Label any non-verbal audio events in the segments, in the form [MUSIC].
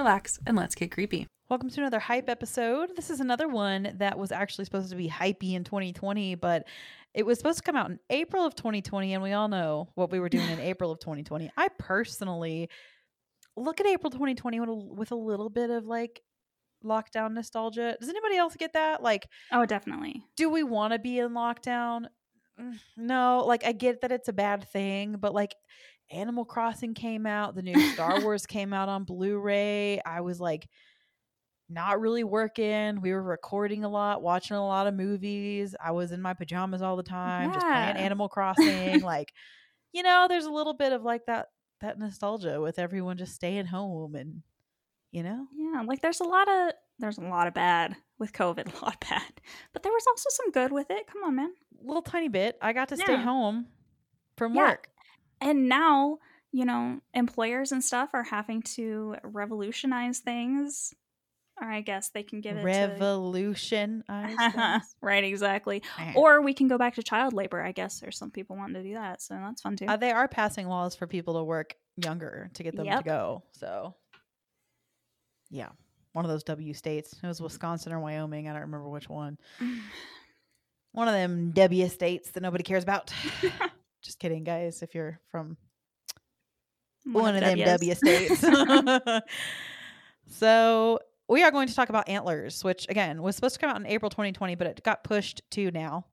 relax, and let's get creepy. Welcome to another hype episode. This is another one that was actually supposed to be hypey in 2020, but it was supposed to come out in April of 2020, and we all know what we were doing in [LAUGHS] April of 2020. I personally look at April 2020 with a, with a little bit of like lockdown nostalgia. Does anybody else get that? Like, Oh, definitely. do we want to be in lockdown? Mm, No, like I get that it's a bad thing, but like Animal Crossing came out, the new Star [LAUGHS] Wars came out on Blu-ray. I was like not really working. We were recording a lot, watching a lot of movies. I was in my pajamas all the time, just playing Animal [LAUGHS] Crossing. like, you know, there's a little bit of like that that nostalgia with everyone just staying home and you know? Yeah, like there's a lot of there's a lot of bad with COVID, [LAUGHS] a lot of bad. But there was also some good with it. Come on, man. Little tiny bit. I got to stay Yeah. home from Yeah. work. And now, you know, employers and stuff are having to revolutionize things. Or I guess they can give it revolution. to [LAUGHS] Right, exactly. or Or we can go back to child labor, I guess. There's some people wanting to do that, so that's fun too. uh, they are passing laws for people to work younger to get them to go. So, yeah, one of those W states. It was Wisconsin or Wyoming. I don't remember which one. [SIGHS] One of them W states that nobody cares about. [LAUGHS] Just kidding, guys. If you're from one, of them W states. [LAUGHS] [LAUGHS] so we are going to talk about antlers, which again was supposed to come out in April 2020, but it got pushed to now,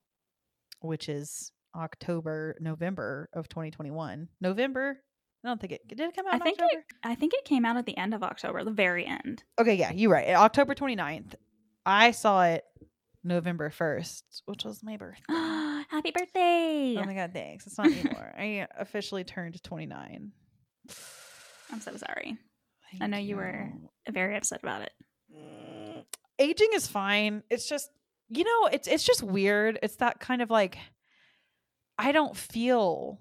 which is October, November of 2021. November? I don't think it did it come out. I in think October? it I think it came out at the end of October, the very end. Okay, yeah, you're right. October 29th. I saw it November 1st, which was my birthday. [GASPS] [GASPS] [GASPS] Happy birthday! Oh my god, thanks. It's not [LAUGHS] anymore. I officially turned 29. I'm so sorry. I Thank know you were very upset about it. Mm, aging is fine. It's just you know, it's it's just weird. It's that kind of like I don't feel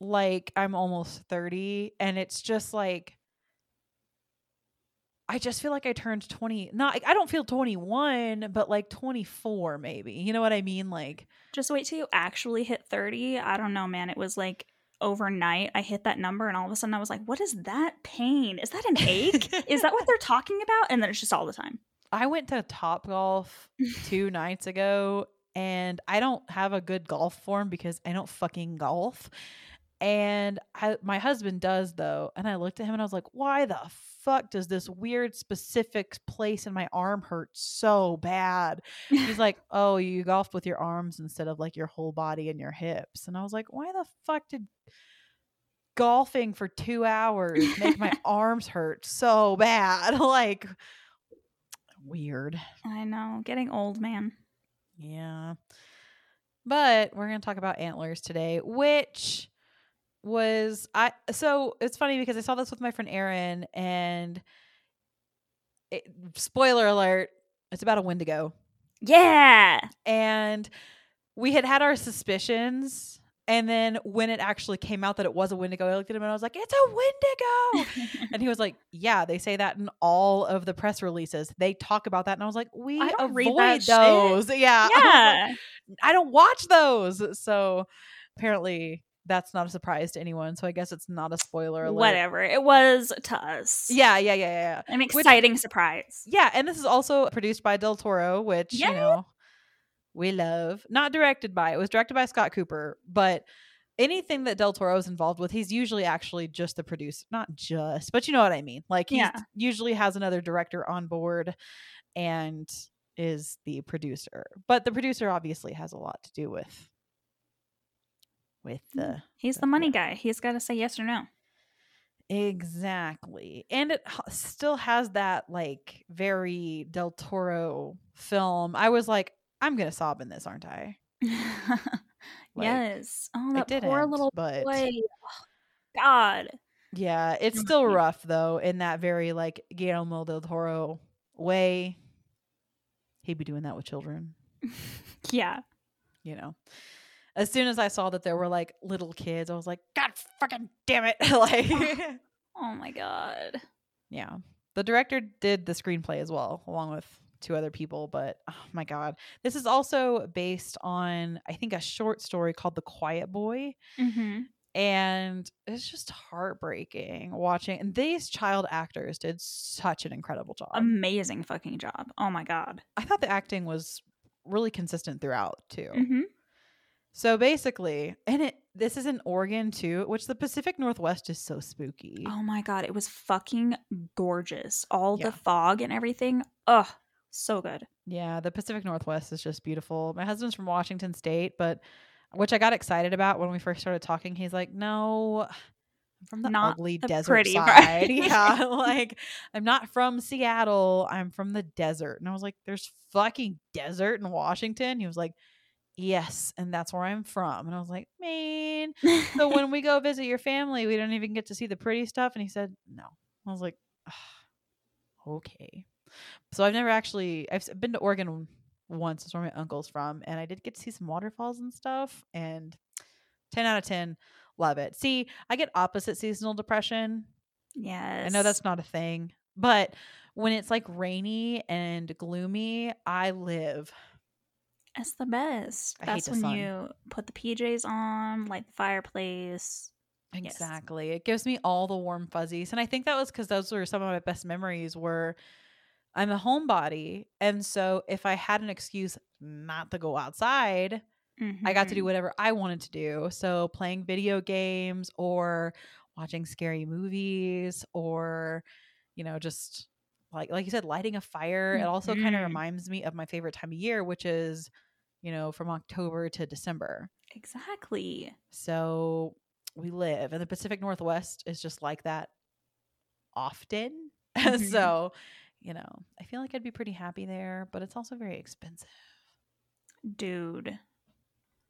like I'm almost 30 and it's just like I just feel like I turned 20. Not I don't feel 21, but like 24 maybe. You know what I mean? Like Just wait till you actually hit 30. I don't know, man. It was like overnight I hit that number and all of a sudden I was like, what is that pain? Is that an ache? is that what they're [LAUGHS] talking about? And then it's just all the time. I went to Top Golf [LAUGHS] two nights ago and I don't have a good golf form because I don't fucking golf. And I, my husband does though. And I looked at him and I was like, why the fuck does this weird specific place in my arm hurt so bad? He's [LAUGHS] like, oh, you golfed with your arms instead of like your whole body and your hips. And I was like, why the fuck did golfing for two hours make my [LAUGHS] arms hurt so bad? [LAUGHS] like, weird. I know. Getting old, man. Yeah. But we're going to talk about antlers today, which was I so it's funny because I saw this with my friend Erin and it, spoiler alert, it's about a Wendigo. Yeah. And we had had our suspicions and then when it actually came out that it was a Wendigo, I looked at him and I was like, "It's a Wendigo." [LAUGHS] and he was like, "Yeah, they say that in all of the press releases. They talk about that." And I was like, "We I don't read avoid that shit. those." [LAUGHS] Yeah. I like, Yeah. I don't watch those. So apparently that's not a surprise to anyone. So I guess it's not a spoiler alert. Whatever. It was to us. Yeah, yeah, yeah, yeah. An Which- exciting surprise. Yeah, and this is also produced by Del Toro, which Yeah. you know we love. Not directed by. It was directed by Scott Cooper, but anything that Del Toro is involved with, he's usually actually just the producer. Not just, but you know what I mean. Like he Yeah. usually has another director on board and is the producer. But the producer obviously has a lot to do with with mm, the He's So, the money guy. He's got to say yes or no. Exactly. And it still has that like very Del Toro film. I was like, I'm going to sob in this, aren't I? [LAUGHS] Like, yes. Oh, I that didn't, poor little but boy. Oh, God. yeah, it's still rough though in that very like Guillermo del Toro way, he'd be doing that with children. [LAUGHS] Yeah. You know, as soon as I saw that there were like little kids, I was like, God fucking damn it! [LAUGHS] like, [LAUGHS] Oh my god. yeah. The director did the screenplay as well, along with two other people. But oh my god, this is also based on I think a short story called The Quiet Boy. Mm-hmm. and it's just heartbreaking watching and these child actors did such an incredible job Amazing fucking job. Oh my god. i thought the acting was really consistent throughout too Mm-hmm. So basically and it this is in oregon too which the pacific northwest is so spooky Oh my god, it was fucking gorgeous. All Yeah. the fog and everything. Ugh, so good. yeah the pacific northwest is just beautiful my husband's from washington state but which i got excited about when we first started talking he's like no I'm from the Not ugly the desert pretty [LAUGHS] side. part." Yeah. [LAUGHS] Like I'm not from Seattle. I'm from the desert. And I was like, there's fucking desert in Washington. He was like, Yes, and that's where I'm from. And I was like, Man. So [LAUGHS] when we go visit your family, we don't even get to see the pretty stuff. And he said, No. I was like, "Ah, Okay. So I've never actually I've been to Oregon once. That's where my uncle's from, and I did get to see some waterfalls and stuff. And ten out of ten, love it. See, I get opposite seasonal depression. yes. I know that's not a thing, but when it's like rainy and gloomy, I live. It's the best. I That's when sun. you put the PJs on, light the fireplace. Yes. Exactly. It gives me all the warm fuzzies. And I think that was because those were some of my best memories were I'm a homebody. And so if I had an excuse not to go outside, I got to do Mhm. whatever I wanted to do. So playing video games or watching scary movies or, you know, just like like you said, lighting a fire. It also kind of Mhm. reminds me of my favorite time of year, which is, you know, from October to December. Exactly. So we live and the Pacific Northwest is just like that often. [LAUGHS] Mhm. so, you know, I feel like I'd be pretty happy there, but it's also very expensive. Dude.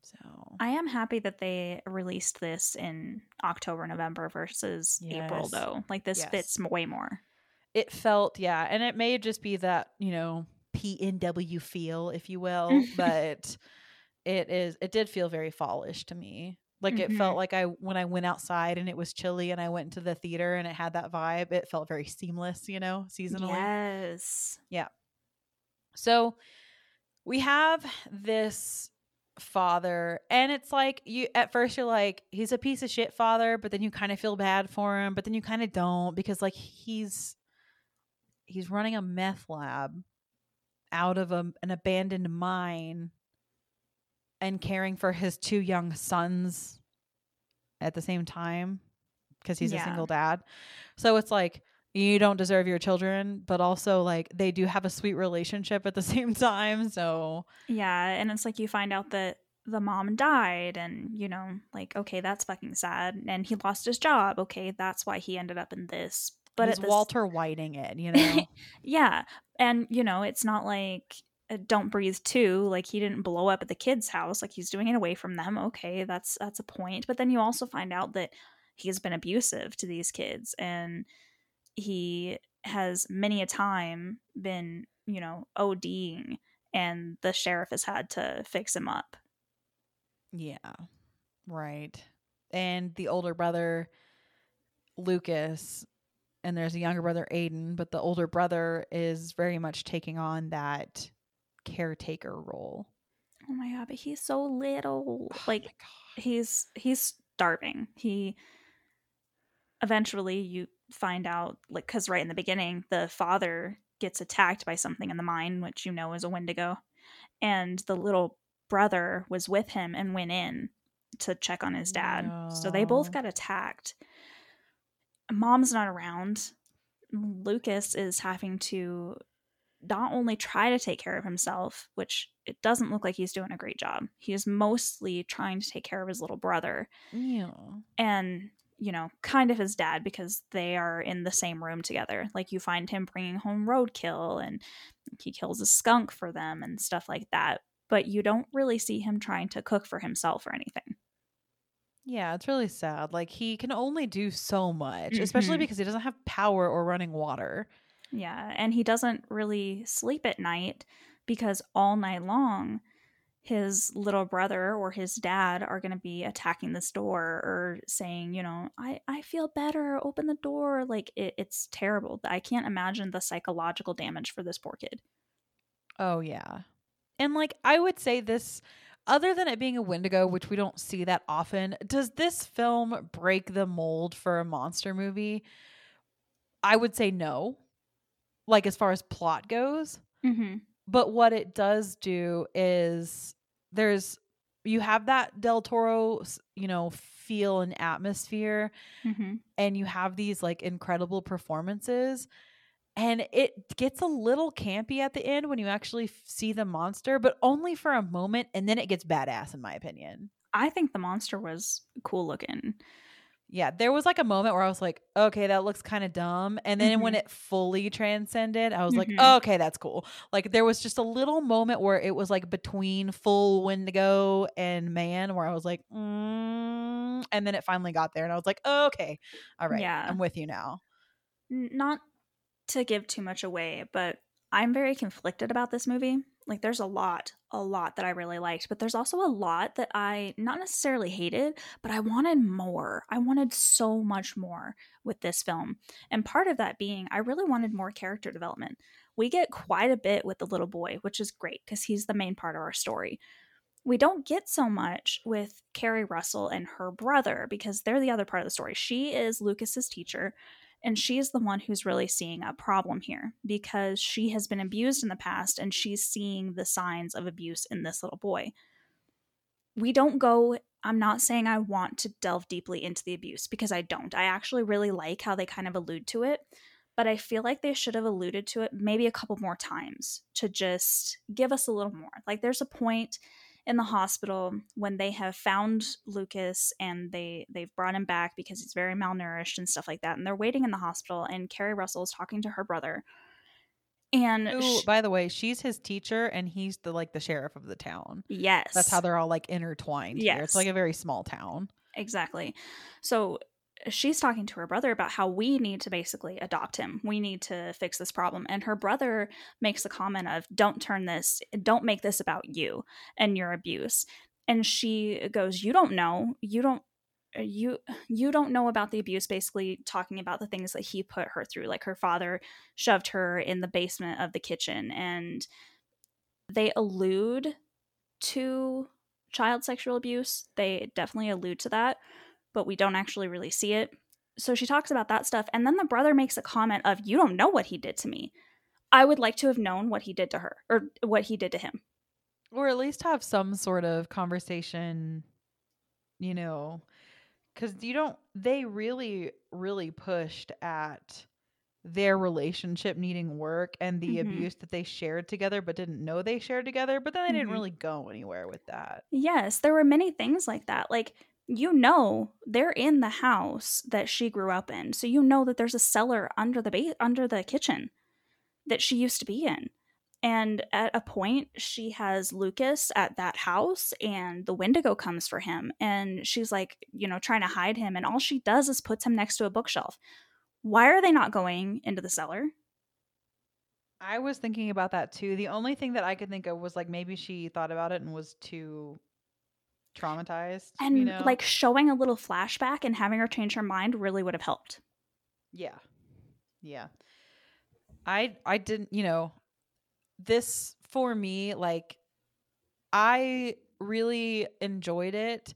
So I am happy that they released this in October, November versus April, though. Like, this Yes. fits way more. it felt, yeah, and it may just be that, you know, PNW feel, if you will, [LAUGHS] but it is it did feel very fallish to me. Like it Mhm. felt like I when I went outside and it was chilly and I went to the theater and it had that vibe, it felt very seamless, you know, seasonally. Yes. Yeah. So we have this father and it's like you at first you're like he's a piece of shit father but then you kind of feel bad for him but then you kind of don't because like he's he's running a meth lab out of a, an abandoned mine and caring for his two young sons at the same time because he's a single dad so it's like you don't deserve your children, but also like they do have a sweet relationship at the [LAUGHS] same time. So Yeah. And it's like you find out that the mom died, and, you know, like, okay, that's fucking sad. And he lost his job. Okay, that's why he ended up in this. But it's Walter Whiting it, you know. [LAUGHS] Yeah. And, you know, it's not like uh, Don't Breathe too like he didn't blow up at the kid's house, like he's doing it away from them. Okay, that's that's a point. But then you also find out that he's been abusive to these kids and he has many a time been, you know, ODing and the sheriff has had to fix him up. yeah, right. And the older brother, Lucas, and there's a younger brother, Aiden, but the older brother is very much taking on that caretaker role. Oh my god, but he's so little. Oh Like he's he's starving. He eventually you find out like cuz right in the beginning the father gets attacked by something in the mine which you know is a wendigo and the little brother was with him and went in to check on his dad. So they both got attacked. Mom's not around. Lucas is having to not only try to take care of himself, which it doesn't look like he's doing a great job. He is mostly trying to take care of his little brother yeah. and, you know, kind of his dad because they are in the same room together. Like you find him bringing home roadkill and he kills a skunk for them and stuff like that. But you don't really see him trying to cook for himself or anything. Yeah, it's really sad. Like he can only do so much, especially Mhm. because he doesn't have power or running water. Yeah, and he doesn't really sleep at night because all night long his little brother or his dad are going to be attacking this door or saying, you know, I, I feel better, open the door. Like, it, it's terrible. I can't imagine the psychological damage for this poor kid. Oh yeah. And like I would say this other than it being a Wendigo, which we don't see that often, does this film break the mold for a monster movie? I would say no. Like as far as plot goes. Mm-hmm. But what it does do is there's you have that Del Toro, you know, feel and atmosphere Mm-hmm. and you have these like incredible performances and it gets a little campy at the end when you actually f- see the monster but only for a moment and then it gets badass in my opinion I think the monster was cool looking. yeah there was like a moment where i was like okay that looks kind of dumb and then when Mhm. it fully transcended i was like Mhm. okay that's cool like there was just a little moment where it was like between full wendigo and man where i was like mm, and then it finally got there and i was like okay all right Yeah. i'm with you now Not to give too much away, but I'm very conflicted about this movie. Like, there's a lot, a lot that I really liked, but there's also a lot that I not necessarily hated, but I wanted more. I wanted so much more with this film. And part of that being, I really wanted more character development. We get quite a bit with the little boy, which is great because he's the main part of our story. We don't get so much with Keri Russell and her brother because they're the other part of the story. She is Lucas's teacher, and she's the one who's really seeing a problem here because she has been abused in the past and she's seeing the signs of abuse in this little boy. We don't go, I'm not saying I want to delve deeply into the abuse because I don't. I actually really like how they kind of allude to it, but I feel like they should have alluded to it maybe a couple more times to just give us a little more. Like there's a point in the hospital when they have found Lucas and they they've brought him back because he's very malnourished and stuff like that and they're waiting in the hospital and Keri Russell is talking to her brother and Who, sh- by the way, she's his teacher and he's the like the sheriff of the town. yes That's how they're all like intertwined. Here. Yes. It's like a very small town. exactly so she's talking to her brother about how we need to basically adopt him. We need to fix this problem. And her brother makes the comment of don't turn this don't make this about you and your abuse. And she goes you don't know. You don't uh, you you don't know about the abuse basically talking about the things that he put her through. Like her father shoved her in the basement of the kitchen and they allude to child sexual abuse. They definitely allude to that but we don't actually really see it so she talks about that stuff and then the brother makes a comment of you don't know what he did to me i would like to have known what he did to her or what he did to him Or at least have some sort of conversation, you know, because you don't, they really, really pushed at their relationship needing work and the Mhm. abuse that they shared together but didn't know they shared together. But then they didn't Mhm. really go anywhere with that. Yes, there were many things like that. Like, you know, they're in the house that she grew up in. So you know that there's a cellar under the ba- under the kitchen that she used to be in. And at a point, she has Lucas at that house, and the Wendigo comes for him. And she's like, you know, trying to hide him. And all she does is puts him next to a bookshelf. Why are they not going into the cellar? I was thinking about that too. The only thing that I could think of was like maybe she thought about it and was too traumatized. And you know? like showing a little flashback and having her change her mind really would have helped. Yeah. Yeah. I I didn't, you know, this for me like I really enjoyed it.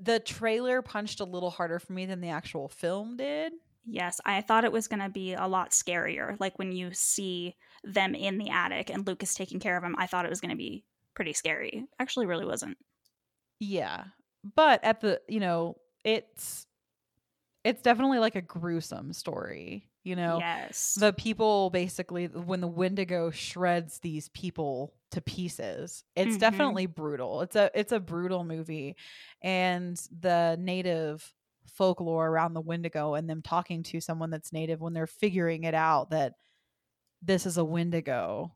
The trailer punched a little harder for me than the actual film did. Yes, I thought it was going to be a lot scarier. Like when you see them in the attic and Lucas taking care of him, I thought it was going to be pretty scary. Actually, really wasn't. Yeah. But at the, you know, it's it's definitely like a gruesome story, you know. yes. the people basically when the wendigo shreds these people to pieces it's Mhm. definitely brutal it's a it's a brutal movie and the native folklore around the wendigo and them talking to someone that's native when they're figuring it out that this is a wendigo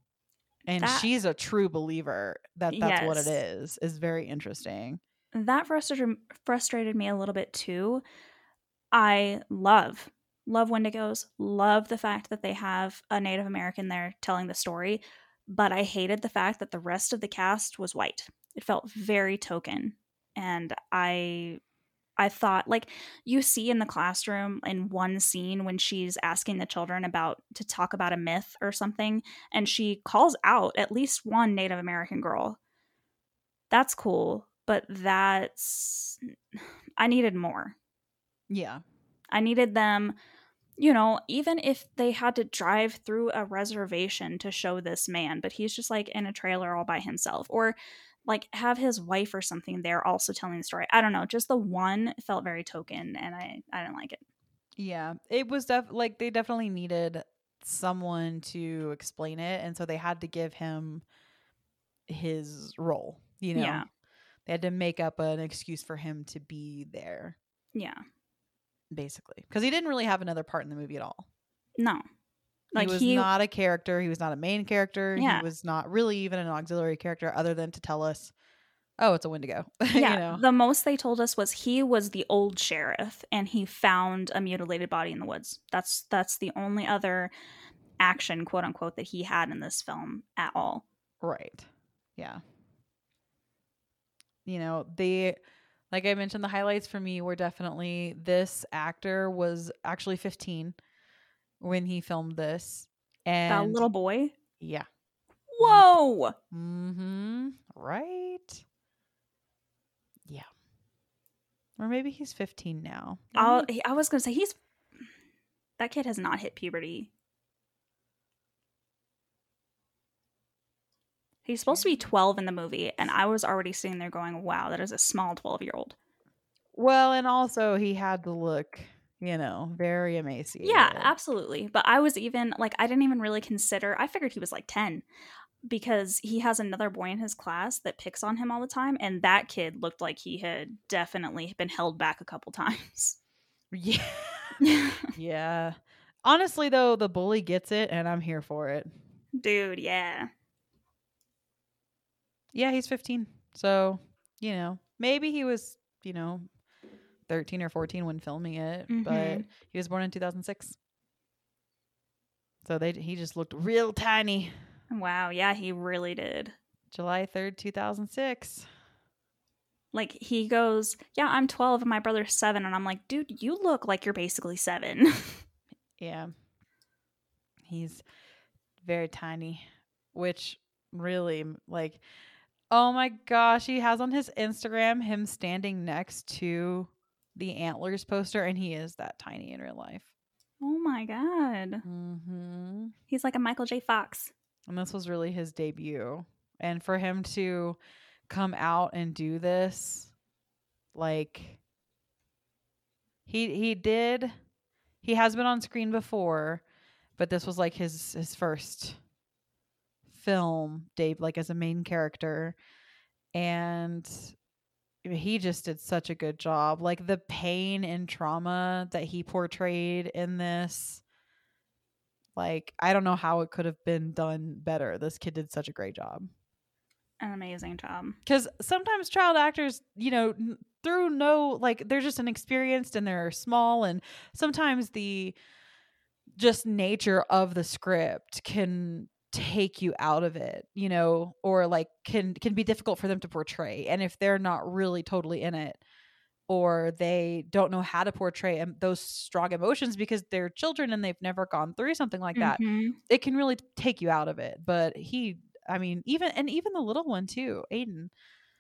and That- she's a true believer that that's what it is is is very interesting that frustrated frustrated me a little bit too. I love love Wendigos, love the fact that they have a Native American there telling the story, but I hated the fact that the rest of the cast was white. It felt very token. And I I thought like you see in the classroom in one scene when she's asking the children about to talk about a myth or something and she calls out at least one Native American girl. That's cool, but that's I needed more. Yeah. I needed them, you know, even if they had to drive through a reservation to show this man, but he's just like in a trailer all by himself. Or like have his wife or something there also telling the story. I don't know, just the one felt very token and I I didn't like it. Yeah. It was def like they definitely needed someone to explain it and so they had to give him his role, you know. Yeah. They had to make up an excuse for him to be there Yeah. basically because he didn't really have another part in the movie at all. No. Like he was he not a character. He was not a main character. Yeah. He was not really even an auxiliary character other than to tell us, oh, it's a Wendigo. [LAUGHS] yeah, you know? the most they told us was he was the old sheriff and he found a mutilated body in the woods. That's that's the only other action, quote unquote, that he had in this film at all. Right. Yeah. You know, the like I mentioned, the highlights for me were definitely this actor was actually 15 when he filmed this. And that little boy. Yeah. Whoa! Mm-hmm. Right. Yeah. Or maybe he's 15 now. I'll, I was gonna say he's that kid has not hit puberty. He's supposed to be 12 in the movie, and I was already sitting there going, wow, that is a small 12 year old. Well, and also he had to look, you know, very emaciated. Yeah, absolutely. But I was even like, I didn't even really consider, I figured he was like 10 because he has another boy in his class that picks on him all the time. And that kid looked like he had definitely been held back a couple times. Yeah. [LAUGHS] [LAUGHS] yeah. Honestly, though, the bully gets it, and I'm here for it. Dude, yeah. Yeah, he's 15. So, you know, maybe he was, you know, 13 or 14 when filming it, but Mhm. he was born in 2006. So they he just looked real tiny. Wow. Yeah, he really did. July 3rd, 2006. Like he goes, Yeah, I'm 12 and my brother's seven. And I'm like, Dude, you look like you're basically seven. [LAUGHS] Yeah. He's very tiny, which really like oh my gosh, he has on his Instagram him standing next to the antlers poster and he is that tiny in real life. oh my God. Mhm. He's like a Michael J. Fox. And this was really his debut. And for him to come out and do this like he he did he has been on screen before, but this was like his his first film Dave like as a main character and he just did such a good job like the pain and trauma that he portrayed in this like I don't know how it could have been done better. This kid did such a great job. An amazing job. Cuz sometimes child actors, you know, through no like they're just inexperienced and they're small and sometimes the just nature of the script can take you out of it, you know, or like can can be difficult for them to portray. And if they're not really totally in it or they don't know how to portray em- those strong emotions because they're children and they've never gone through something like that, Mhm. it can really take you out of it. But he, I mean, even and even the little one too, Aiden.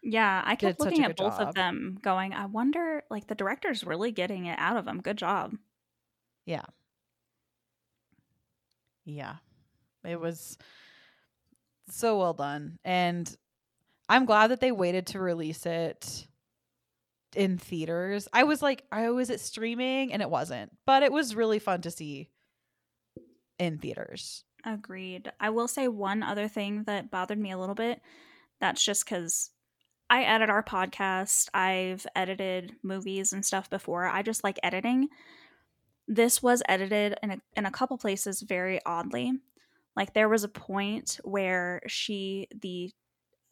Yeah, I kept Did such a looking at both of them going, I wonder, like, the director's really getting it out of them Good job. Yeah, yeah, it was so well done, and I'm glad that they waited to release it in theaters. I was like, I was it streaming, and it wasn't, but it was really fun to see in theaters. Agreed. I will say one other thing that bothered me a little bit. That's just because I edit our podcast. I've edited movies and stuff before. I just like editing. This was edited in a, in a couple places very oddly. Like there was a point where she, the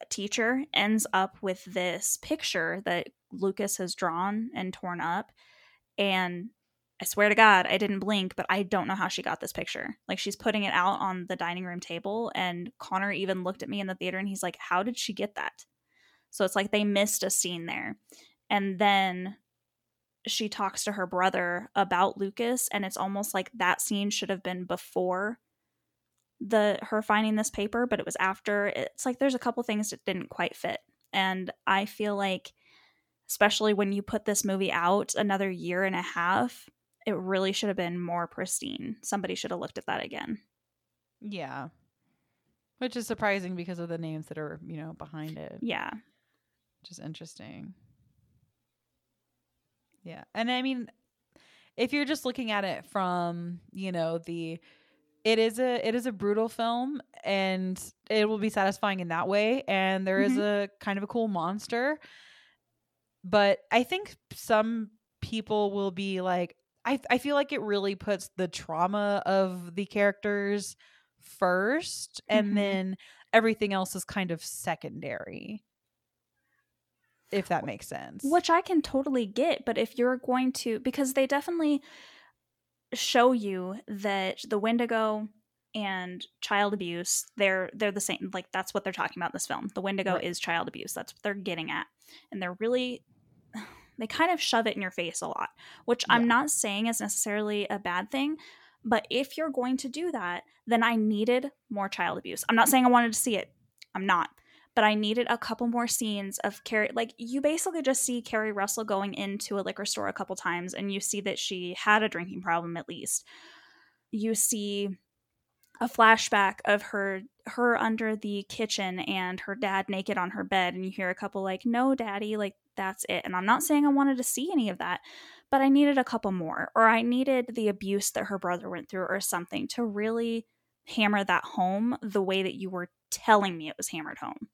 teacher, ends up with this picture that Lucas has drawn and torn up. And I swear to God, I didn't blink, but I don't know how she got this picture. Like she's putting it out on the dining room table, and Connor even looked at me in the theater and he's like, How did she get that? So it's like they missed a scene there. And then she talks to her brother about Lucas, and it's almost like that scene should have been before the her finding this paper, but it was after. It's like there's a couple things that didn't quite fit. And I feel like especially when you put this movie out another year and a half, it really should have been more pristine. Somebody should have looked at that again. Yeah. Which is surprising because of the names that are, you know, behind it. Yeah. Which is interesting. Yeah. And I mean, if you're just looking at it from, you know, the it is a it is a brutal film and it will be satisfying in that way and there is a kind of a cool monster. But i think some people will be like i i feel like it really puts the trauma of the characters first and Mhm. then everything else is kind of secondary if that makes sense. Which I can totally get, but if you're going to because they definitely show you that the Wendigo and child abuse, they're they're the same like that's what they're talking about in this film. The Wendigo Right. is child abuse. That's what they're getting at. And they're really [SIGHS] they kind of shove it in your face a lot, which I'm not saying is necessarily a bad thing. But if you're going to do that, then I needed more child abuse. I'm not mm. saying I wanted to see it. I'm not. But I needed a couple more scenes of Keri. Like, you basically just see Keri Russell going into a liquor store a couple times, and you see that she had a drinking problem at least. You see a flashback of her her under the kitchen and her dad naked on her bed and you hear a couple like no daddy like that's it and i'm not saying i wanted to see any of that but i needed a couple more or i needed the abuse that her brother went through or something to really hammer that home the way that you were telling me it was hammered home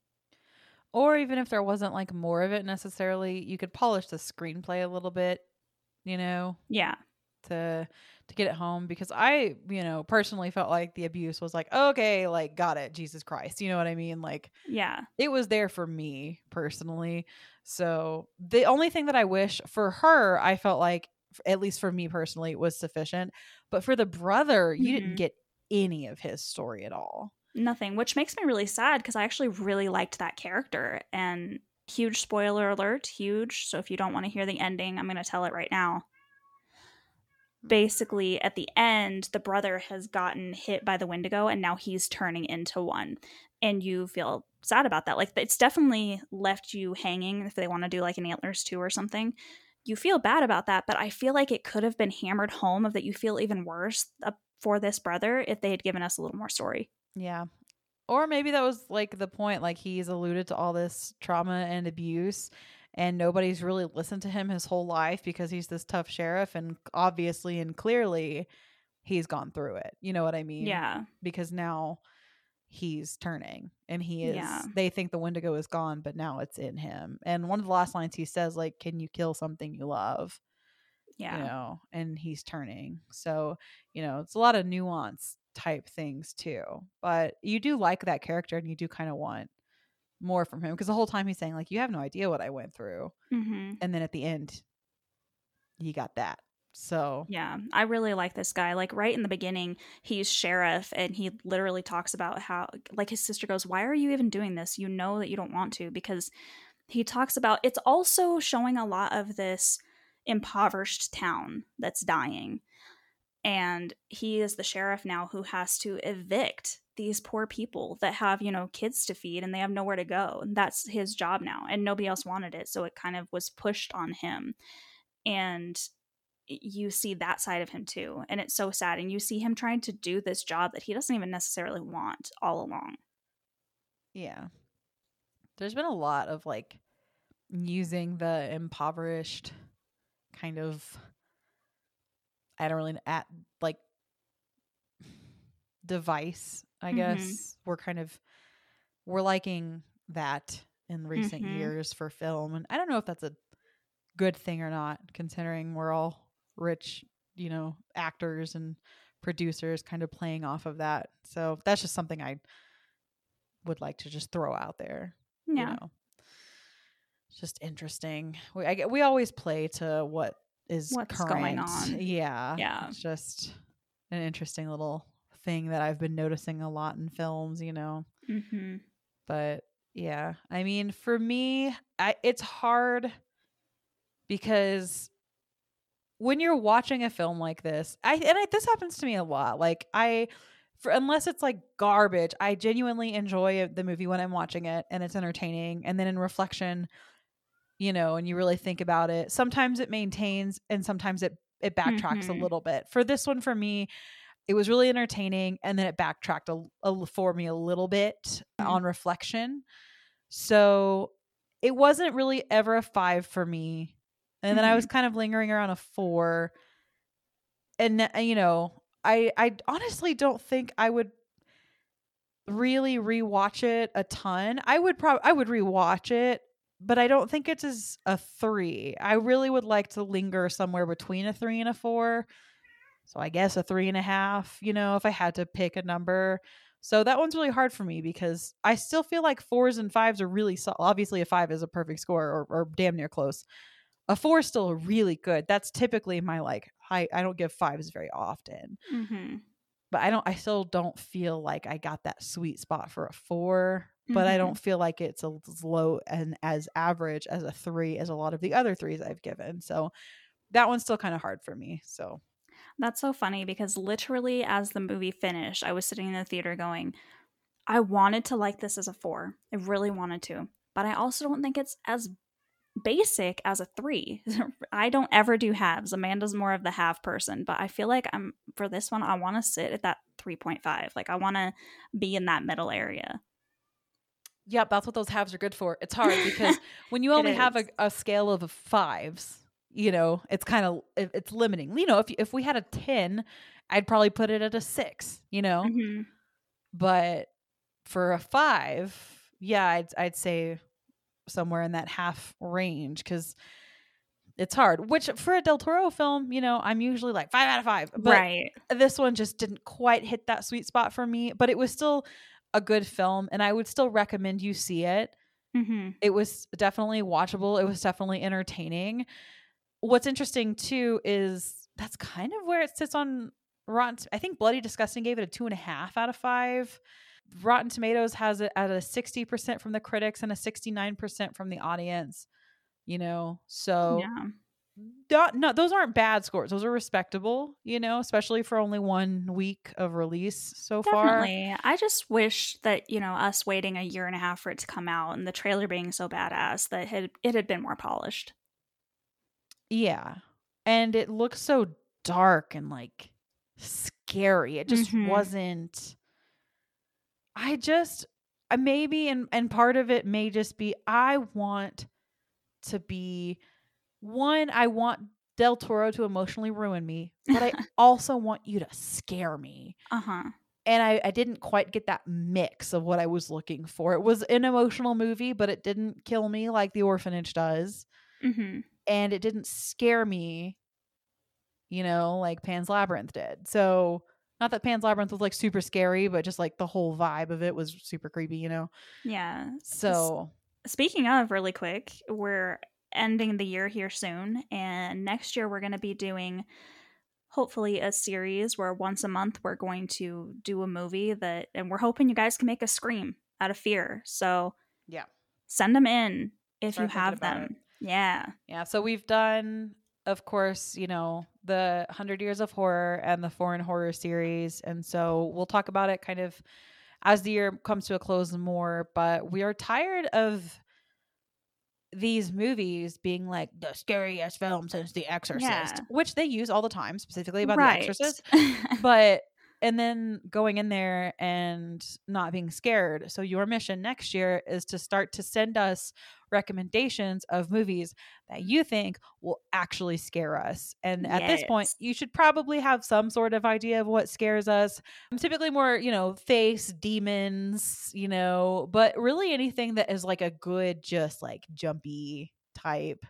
or even if there wasn't like more of it necessarily you could polish the screenplay a little bit you know? Yeah. To to get it home because i you know personally felt like the abuse was like okay like got it jesus christ you know what i mean? Like yeah. it was there for me personally. So the only thing that i wish for her i felt like at least for me personally was sufficient. But for the brother you Mhm. didn't get any of his story at all nothing which makes me really sad because i actually really liked that character and huge spoiler alert huge so if you don't want to hear the ending i'm going to tell it right now. Basically at the end the brother has gotten hit by the wendigo and now he's turning into one and you feel sad about that like it's definitely left you hanging if they want to do like an antlers 2 or something. You feel bad about that but i feel like it could have been hammered home of that you feel even worse uh, for this brother if they had given us a little more story Yeah. Or maybe that was like the point. Like he's alluded to all this trauma and abuse, and nobody's really listened to him his whole life because he's this tough sheriff, and obviously and clearly he's gone through it. You know what I mean? yeah Because now he's turning and he is, Yeah. they think the Wendigo is gone, but now it's in him. And one of the last lines he says, like, can you kill something you love? yeah you know, and he's turning. So, you know, it's a lot of nuance type things too. But you do like that character and you do kind of want more from him because the whole time he's saying, like, you have no idea what I went through. hmm And then at the end, you got that. So, Yeah, I really like this guy. Like right in the beginning, he's sheriff and he literally talks about how like his sister goes, "Why are you even doing this? You know that you don't want to." Because he talks about it's also showing a lot of this impoverished town that's dying. And he is the sheriff now who has to evict these poor people that have, you know, kids to feed and they have nowhere to go. And that's his job now. And nobody else wanted it. So it kind of was pushed on him. And you see that side of him too and it's so sad and you see him trying to do this job that he doesn't even necessarily want all along yeah. There's been a lot of like using the impoverished kind of I don't really at like device, I Mhm. guess. We're kind of we're liking that in recent Mhm. years for film and I don't know if that's a good thing or not considering we're all rich, you know, actors and producers kind of playing off of that. So that's just something I would like to just throw out there. yeah You know, it's just interesting. We I, we always play to what is What's current. going on. Yeah. Yeah. It's just an interesting little thing that I've been noticing a lot in films, you know. Mm-hmm. But yeah, I mean, for me, I, it's hard because when you're watching a film like this, I and I, this happens to me a lot. Like I, for unless it's like garbage, I genuinely enjoy the movie when I'm watching it and it's entertaining. And then in reflection, you know, and you really think about it, sometimes it maintains and sometimes it it backtracks Mhm. a little bit. For this one, for me, it was really entertaining, and then it backtracked a, a, for me a little bit Mhm. on reflection. So it wasn't really ever a five for me, and then I was kind of lingering around a four. And you know, I I honestly don't think I would really rewatch it a ton. I would probably I would rewatch it, but I don't think it's as a three. I really would like to linger somewhere between a three and a four. So I guess a three and a half, you know, if I had to pick a number. So that one's really hard for me because I still feel like fours and fives are really so- obviously a five is a perfect score or, or damn near close. A four is still really good. That's typically my like I I don't give fives very often Mm-hmm. but I don't I still don't feel like I got that sweet spot for a 4, but I Mhm. don't feel like it's a- as low and as average as a 3 as a lot of the other 3s I've given. So that one's still kind of hard for me. So That's so funny because literally, as the movie finished, I was sitting in the theater going, I wanted to like this as a four. I really wanted to. But I also don't think it's as basic as a three. [LAUGHS] I don't ever do halves. Amanda's more of the half person, but I feel like I'm for this one, I want to sit at that 3.5. Like, I want to be in that middle area. Yep, that's what those halves are good for. It's hard because [LAUGHS] when you only have a, a scale of fives, you know, it's kind of it's limiting. You know, if if we had a 10, I'd probably put it at a 6, you know. Mhm. but for a five yeah i'd, I'd say somewhere in that half range because it's hard which for a del toro film you know i'm usually like five out of five but right. this one just didn't quite hit that sweet spot for me but it was still a good film and i would still recommend you see it. Hmm it was definitely watchable. It was definitely entertaining. What's interesting too is that's kind of where it sits on rotten i think bloody disgusting gave it a two and a half out of five. Rotten tomatoes has it at a 60% from the critics and a 69% from the audience you know? So Yeah. Not, no those aren't bad scores those are respectable you know especially for only one week of release so far I just wish that, you know, us waiting a year and a half for it to come out and the trailer being so badass that had, it had been more polished. Yeah. And it looks so dark and like scary. It just Mhm. wasn't I just I maybe and and part of it may just be I want to be one I want Del Toro to emotionally ruin me, but I [LAUGHS] also want you to scare me. Uh huh. And I, I didn't quite get that mix of what I was looking for. It was an emotional movie, but it didn't kill me like The Orphanage does hmm and it didn't scare me, you know, like Pan's Labyrinth did. So, not that Pan's Labyrinth was like super scary, but just like the whole vibe of it was super creepy, you know. Yeah. So, Speaking of really quick, we're ending the year here soon, and next year we're going to be doing hopefully a series where once a month we're going to do a movie that, and we're hoping you guys can make a scream out of fear. So yeah. send them in if Start you have them. it. Yeah. Yeah, so we've done of course, you know, the 100 Years of Horror and the Foreign Horror series, and so we'll talk about it kind of as the year comes to a close more, but we are tired of these movies being like the scariest film since The Exorcist, Yeah. which they use all the time, specifically about right. The Exorcist. [LAUGHS] But and then going in there and not being scared. So your mission next year is to start to send us recommendations of movies that you think will actually scare us. And at this point, you should probably have some sort of idea of what scares us. I'm typically more, you know, face, demons, you know, but really anything that is like a good, just like jumpy type,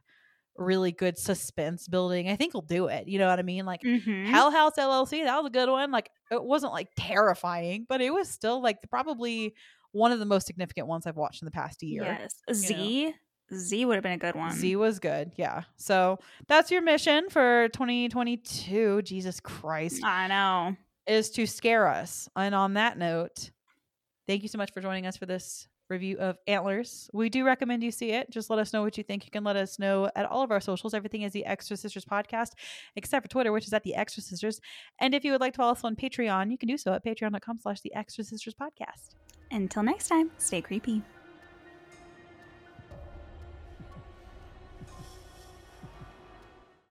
really good suspense building, I think will do it. You know what I mean? Like Mhm. Hell House LLC, that was a good one. Like it wasn't like terrifying, but it was still like probably one of the most significant ones I've watched in the past year. Yes. Z. Z would have been a good one. Z was good. Yeah. So that's your mission for 2022. Jesus Christ. I know. Is to scare us. And on that note, thank you so much for joining us for this review of Antlers. We do recommend you see it. Just let us know what you think. You can let us know at all of our socials. Everything is the Extra Sisters podcast, except for Twitter, which is at the Extra Sisters. And if you would like to follow us on Patreon, you can do so at patreon.com slash the Extra Sisters podcast. Until next time, stay creepy.